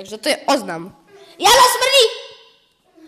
Także to oznam. Jala smrdzi!